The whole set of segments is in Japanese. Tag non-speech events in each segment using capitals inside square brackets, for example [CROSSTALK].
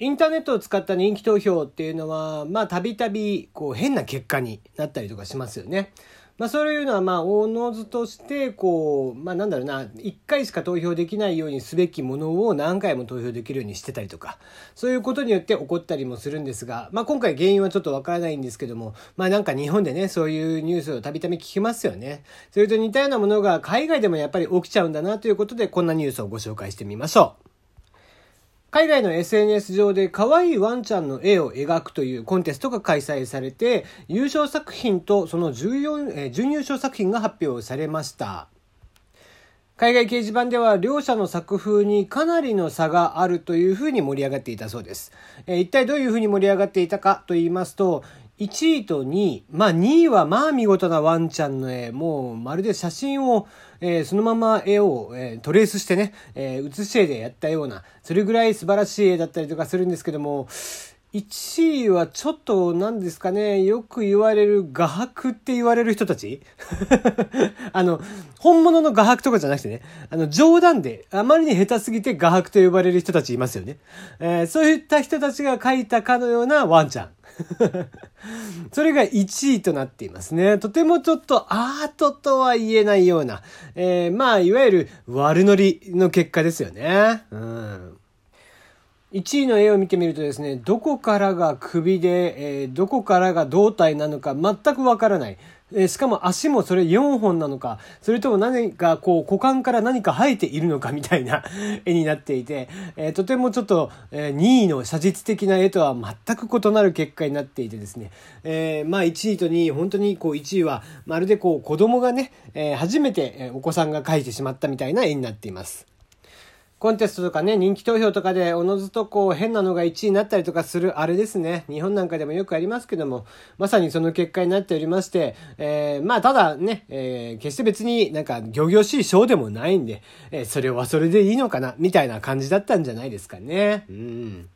インターネットを使った人気投票っていうのは、まあ、たびたび、こう、変な結果になったりとかしますよね。まあ、そういうのは、まあ、おのずとして、こう、まあ、なんだろうな、一回しか投票できないようにすべきものを何回も投票できるようにしてたりとか、そういうことによって起こったりもするんですが、まあ、今回原因はちょっとわからないんですけども、まあ、なんか日本でね、そういうニュースをたびたび聞きますよね。それと似たようなものが海外でもやっぱり起きちゃうんだなということで、こんなニュースをご紹介してみましょう。海外の SNS 上で可愛いワンちゃんの絵を描くというコンテストが開催されて、優勝作品とその、準優勝作品が発表されました。海外掲示板では両者の作風にかなりの差があるというふうに盛り上がっていたそうです。え一体どういうふうに盛り上がっていたかと言いますと、1位と2位。まあ2位はまあ見事なワンちゃんの絵。もうまるで写真を、えー、そのまま絵を、えー、トレースしてね、えー、写し絵でやったような、それぐらい素晴らしい絵だったりとかするんですけども、1位はちょっと何ですかね、よく言われる画伯って言われる人たち？[LAUGHS] あの、本物の画伯とかじゃなくてね、あの、冗談で、あまりに下手すぎて画伯と呼ばれる人たちいますよね。えー、そういった人たちが描いたかのようなワンちゃん。[LAUGHS] それが1位となっていますね。とてもちょっとアートとは言えないような、えー、まあ、いわゆる悪ノリの結果ですよね。うん。1位の絵を見てみるとですね、どこからが首で、えー、どこからが胴体なのか全くわからない。えしかも足もそれ4本なのか、それとも何かこう股間から何か生えているのかみたいな [LAUGHS] 絵になっていて、えー、とてもちょっと、えー、2位の写実的な絵とは全く異なる結果になっていてですね、えー、まあ1位と2位、本当にこう1位はまるでこう子供がね、え初めてお子さんが描いてしまったみたいな絵になっています。コンテストとかね、人気投票とかでおのずとこう変なのが1位になったりとかするあれですね。日本なんかでもよくありますけども、まさにその結果になっておりまして、えー、まあただね、えー、決して別になんか行々しい賞でもないんで、えー、それはそれでいいのかな、みたいな感じだったんじゃないですかね。うん。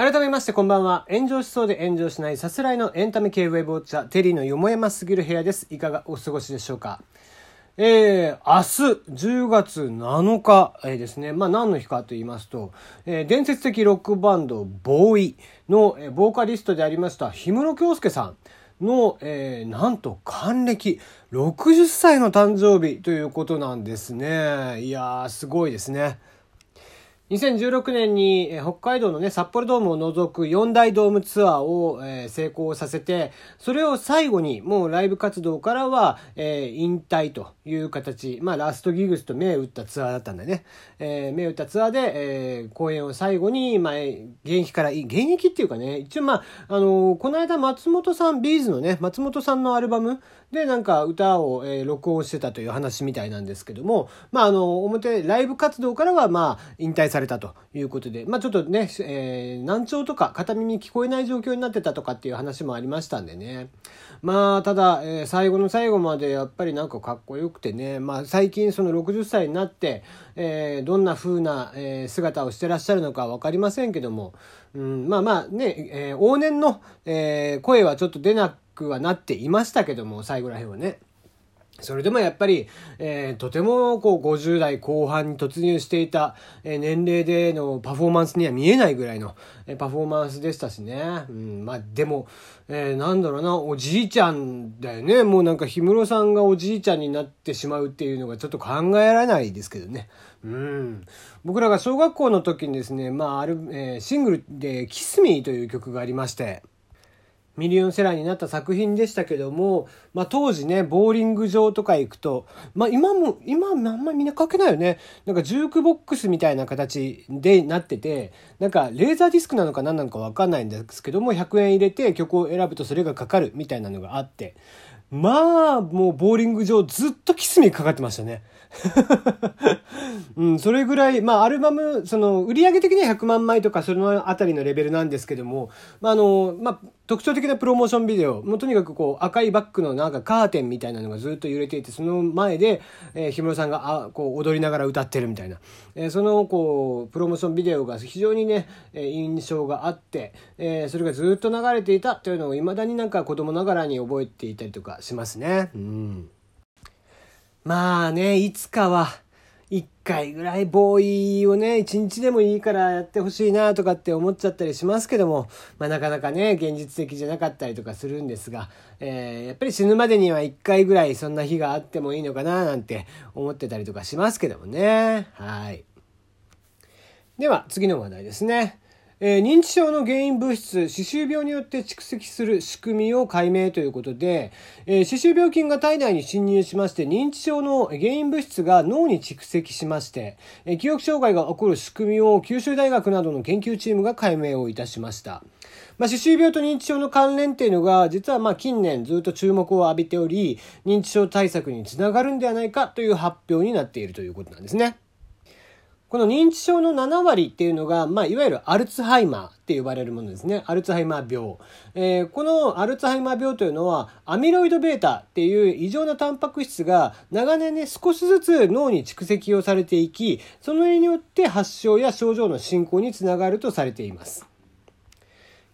改めましてこんばんは。炎上しそうで炎上しないさすらいのエンタメ系ウェブウォッチャー、テリーのよもやますぎる部屋です。いかがお過ごしでしょうか？えー、明日10月7日、えー、ですね。まあ何の日かと言いますと、えー、伝説的ロックバンドボーイの、えー、ボーカリストでありました氷室京介さんの、えー、なんと還暦60歳の誕生日ということなんですね。いやー、すごいですね。2016年に北海道のね、札幌ドームを除く4大ドームツアーを、成功させて、それを最後にもうライブ活動からは、引退という形、まあラストギグスと目打ったツアーだったんだね。えー、目打ったツアーで、公演を最後に、まあ、現役から、現役っていうかね、一応まあ、あの、この間松本さん、ビーズのね、松本さんのアルバムでなんか歌を、録音してたという話みたいなんですけども、まああの、表、ライブ活動からはまあ、引退されされたということで、まあちょっとね、えー、難聴とか片耳聞こえない状況になってたとかっていう話もありましたんでね。まあただ、えー、最後の最後までやっぱりなんかかっこよくてね、まあ最近その60歳になって、えー、どんな風な、え、姿をしてらっしゃるのかわかりませんけども、うん、まあまあね、え、往年の、え、声はちょっと出なくはなっていましたけども、最後らへんはね。それでもやっぱり、えー、とてもこう50代後半に突入していた、えー、年齢でのパフォーマンスには見えないぐらいの、えー、パフォーマンスでしたしね。うん、まあでも、えー、なんだろうな、おじいちゃんだよね。もうなんか氷室さんがおじいちゃんになってしまうっていうのがちょっと考えられないですけどね。うん。僕らが小学校の時にですね、まあある、えー、シングルでキスミーという曲がありまして、ミリオンセラーになった作品でしたけども、まあ、当時ね、ボーリング場とか行くと、まあ、今も、今あんまりみんな書けないよね。なんかジュークボックスみたいな形でなってて、なんかレーザーディスクなのか何なのかわかんないんですけども、100円入れて曲を選ぶとそれがかかるみたいなのがあって、まあ、もうボーリング場ずっとキスミかかってましたね。[LAUGHS] うん、それぐらい、まあ、アルバム、その、売上的には100万枚とか、そのあたりのレベルなんですけども、まあ、あの、まあ、特徴的なプロモーションビデオ、もうとにかくこう、赤いバッグのなんかカーテンみたいなのがずっと揺れていて、その前で、えー、氷室さんが、あ、こう、踊りながら歌ってるみたいな、えー、その、こう、プロモーションビデオが非常にね、えー、印象があって、えー、それがずっと流れていたというのを、未だになんか子供ながらに覚えていたりとかしますね。うん。まあね、いつかは、1回ぐらいボーイをね、1日でもいいからやってほしいなとかって思っちゃったりしますけども、まあなかなかね、現実的じゃなかったりとかするんですが、えー、やっぱり死ぬまでには1回ぐらいそんな日があってもいいのかななんて思ってたりとかしますけどもね。はい。では、次の話題ですね。えー、認知症の原因物質、歯周病によって蓄積する仕組みを解明ということで、えー、歯周病菌が体内に侵入しまして、認知症の原因物質が脳に蓄積しまして、えー、記憶障害が起こる仕組みを九州大学などの研究チームが解明をいたしました。まあ、歯周病と認知症の関連っていうのが、実はまあ近年ずっと注目を浴びており、認知症対策につながるんではないかという発表になっているということなんですね。この認知症の7割っていうのが、まあ、いわゆるアルツハイマーって呼ばれるものですね。アルツハイマー病。えー、このアルツハイマー病というのは、アミロイド β っていう異常なタンパク質が長年ね、少しずつ脳に蓄積をされていき、その上によって発症や症状の進行につながるとされています。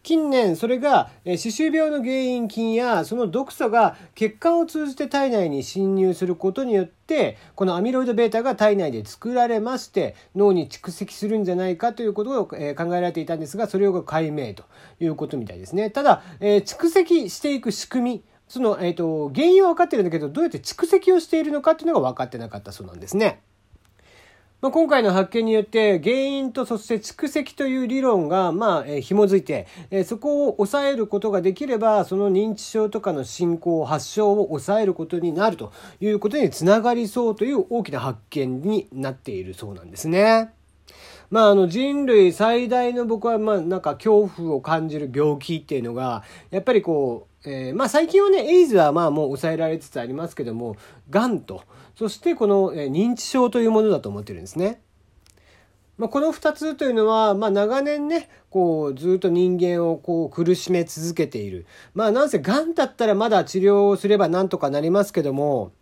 近年それが歯周病の原因菌やその毒素が血管を通じて体内に侵入することによってこのアミロイド β が体内で作られまして脳に蓄積するんじゃないかということを考えられていたんですがそれを解明ということみたいですね。ただ、え蓄積していく仕組みその、えーと原因は分かってるんだけどどうやって蓄積をしているのかっていうのが分かってなかったそうなんですね。まあ、今回の発見によって原因とそして蓄積という理論がまあ、紐づいて、そこを抑えることができればその認知症とかの進行発症を抑えることになるということにつながりそうという大きな発見になっているそうなんですね。まあ、あの人類最大の僕はまあなんか恐怖を感じる病気っていうのがやっぱりこう、えー、まあ最近はねエイズはまあもう抑えられつつありますけどもがんとそしてこの認知症というものだと思ってるんですね。まあ、この2つというのは、まあ、長年ねこうずっと人間をこう苦しめ続けているまあなんせがんだったらまだ治療をすればなんとかなりますけども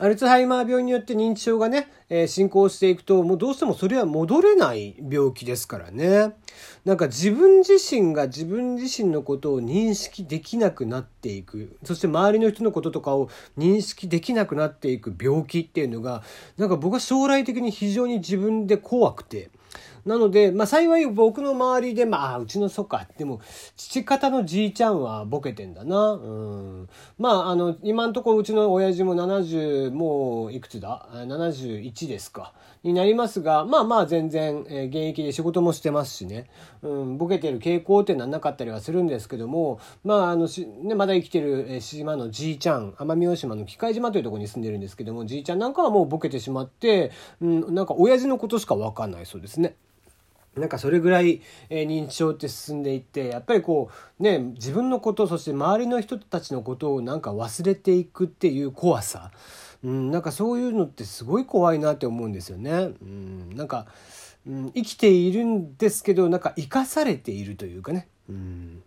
アルツハイマー病によって認知症がね、えー、進行していくと、もうどうしてもそれは戻れない病気ですからね。なんか自分自身が自分自身のことを認識できなくなっていく。そして周りの人のこととかを認識できなくなっていく病気っていうのが、なんか僕は将来的に非常に自分で怖くて、なので、まあ幸い僕の周りで、まあうちのそっか、でも父方のじいちゃんはボケてんだな。うん。まああの、今んとこうちの親父も70、もういくつだ ?71 ですか。になりますが、まあまあ全然、えー、現役で仕事もしてますしね。うん、ボケてる傾向っていうのはなかったりはするんですけども、まああのし、ね、まだ生きてる、え島のじいちゃん、奄美大島の機械島というところに住んでるんですけども、じいちゃんなんかはもうボケてしまって、うん、なんか親父のことしかわかんないそうですね。なんかそれぐらい、え、認知症って進んでいってやっぱりこうね自分のことそして周りの人たちのことをなんか忘れていくっていう怖さ、うん、なんかそういうのってすごい怖いなって思うんですよね。うん、なんか、うん、生きているんですけどなんか生かされているというかね。うん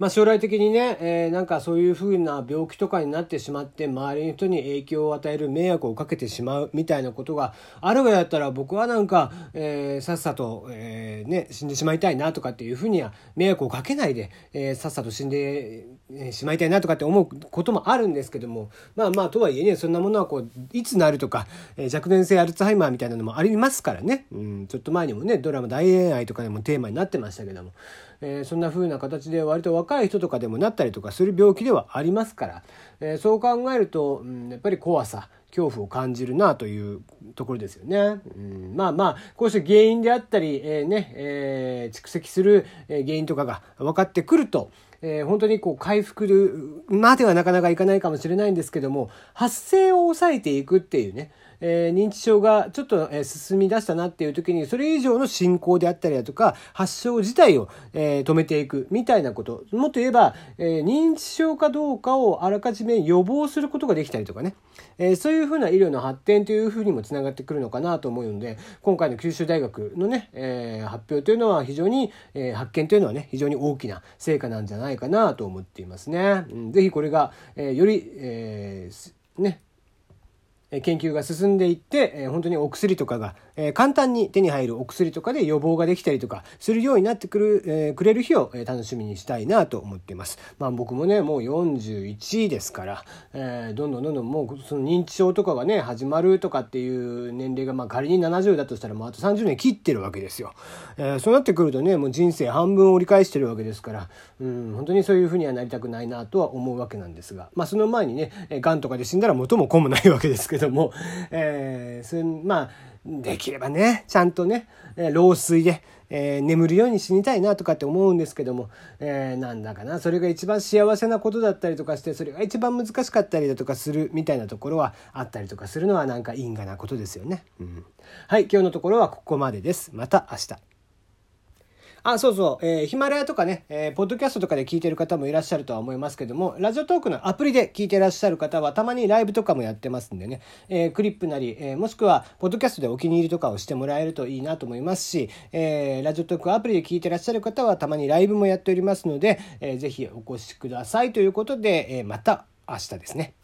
まあ、将来的にね、えー、なんかそういうふうな病気とかになってしまって周りの人に影響を与える迷惑をかけてしまうみたいなことがあるぐらいだったら僕はなんか、えー、さっさと、えー、ね、死んでしまいたいなとかっていうふうには迷惑をかけないで、えさっさと死んでしまいたいなとかって思うこともあるんですけどもまあまあとはいえねそんなものはこういつなるとか、え若年性アルツハイマーみたいなのもありますからね、うん、ちょっと前にもねドラマ「大恋愛」とかでもテーマになってましたけども。えー、そんな風な形で割と若い人とかでもなったりとかする病気ではありますから、えー、そう考えると、うん、やっぱり怖さ恐怖を感じるなというところですよね。うん、まあまあこうした原因であったり、えー、ねえー、蓄積する原因とかが分かってくると、えー、本当にこう回復まではなかなかいかないかもしれないんですけども発生を抑えていくっていうねえー、認知症がちょっと、え進み出したなっていう時にそれ以上の進行であったりだとか発症自体を、えー、止めていくみたいなこともっと言えば、えー、認知症かどうかをあらかじめ予防することができたりとかね、えそういうふうな医療の発展というふうにもつながってくるのかなと思うので今回の九州大学のね、え発表というのは非常に、え発見というのはね非常に大きな成果なんじゃないかなと思っていますね。うん、ぜひこれが、えより、えね研究が進んでいって、え本当にお薬とかが、え簡単に手に入るお薬とかで予防ができたりとかするようになってくる、えくれる日を、え楽しみにしたいなと思っています。まあ僕もね、もう41ですから、えどんどんどんどんもうその認知症とかがね、始まるとかっていう年齢が、まあ仮に70だとしたら、もうあと30年切ってるわけですよ。えそうなってくるとね、もう人生半分折り返してるわけですから、うん、本当にそういうふうにはなりたくないなとは思うわけなんですが、まあその前にね、がんとかで死んだら元も子もないわけですけども、えー、それまあできればねちゃんとね老衰で、えー、眠るように死にたいなとかって思うんですけども、えー、なんだかなそれが一番幸せなことだったりとかしてそれが一番難しかったりだとかするみたいなところはあったりとかするのはなんか因果なことですよね。うん、はい今日のところはここまでです。また明日。あ、そうそう、えー、ヒマラヤとかね、えー、ポッドキャストとかで聞いてる方もいらっしゃるとは思いますけども、ラジオトークのアプリで聞いてらっしゃる方は、たまにライブとかもやってますんでね、えー、クリップなり、えー、もしくは、ポッドキャストでお気に入りとかをしてもらえるといいなと思いますし、えー、ラジオトークアプリで聞いてらっしゃる方は、たまにライブもやっておりますので、えー、ぜひお越しくださいということで、えー、また明日ですね。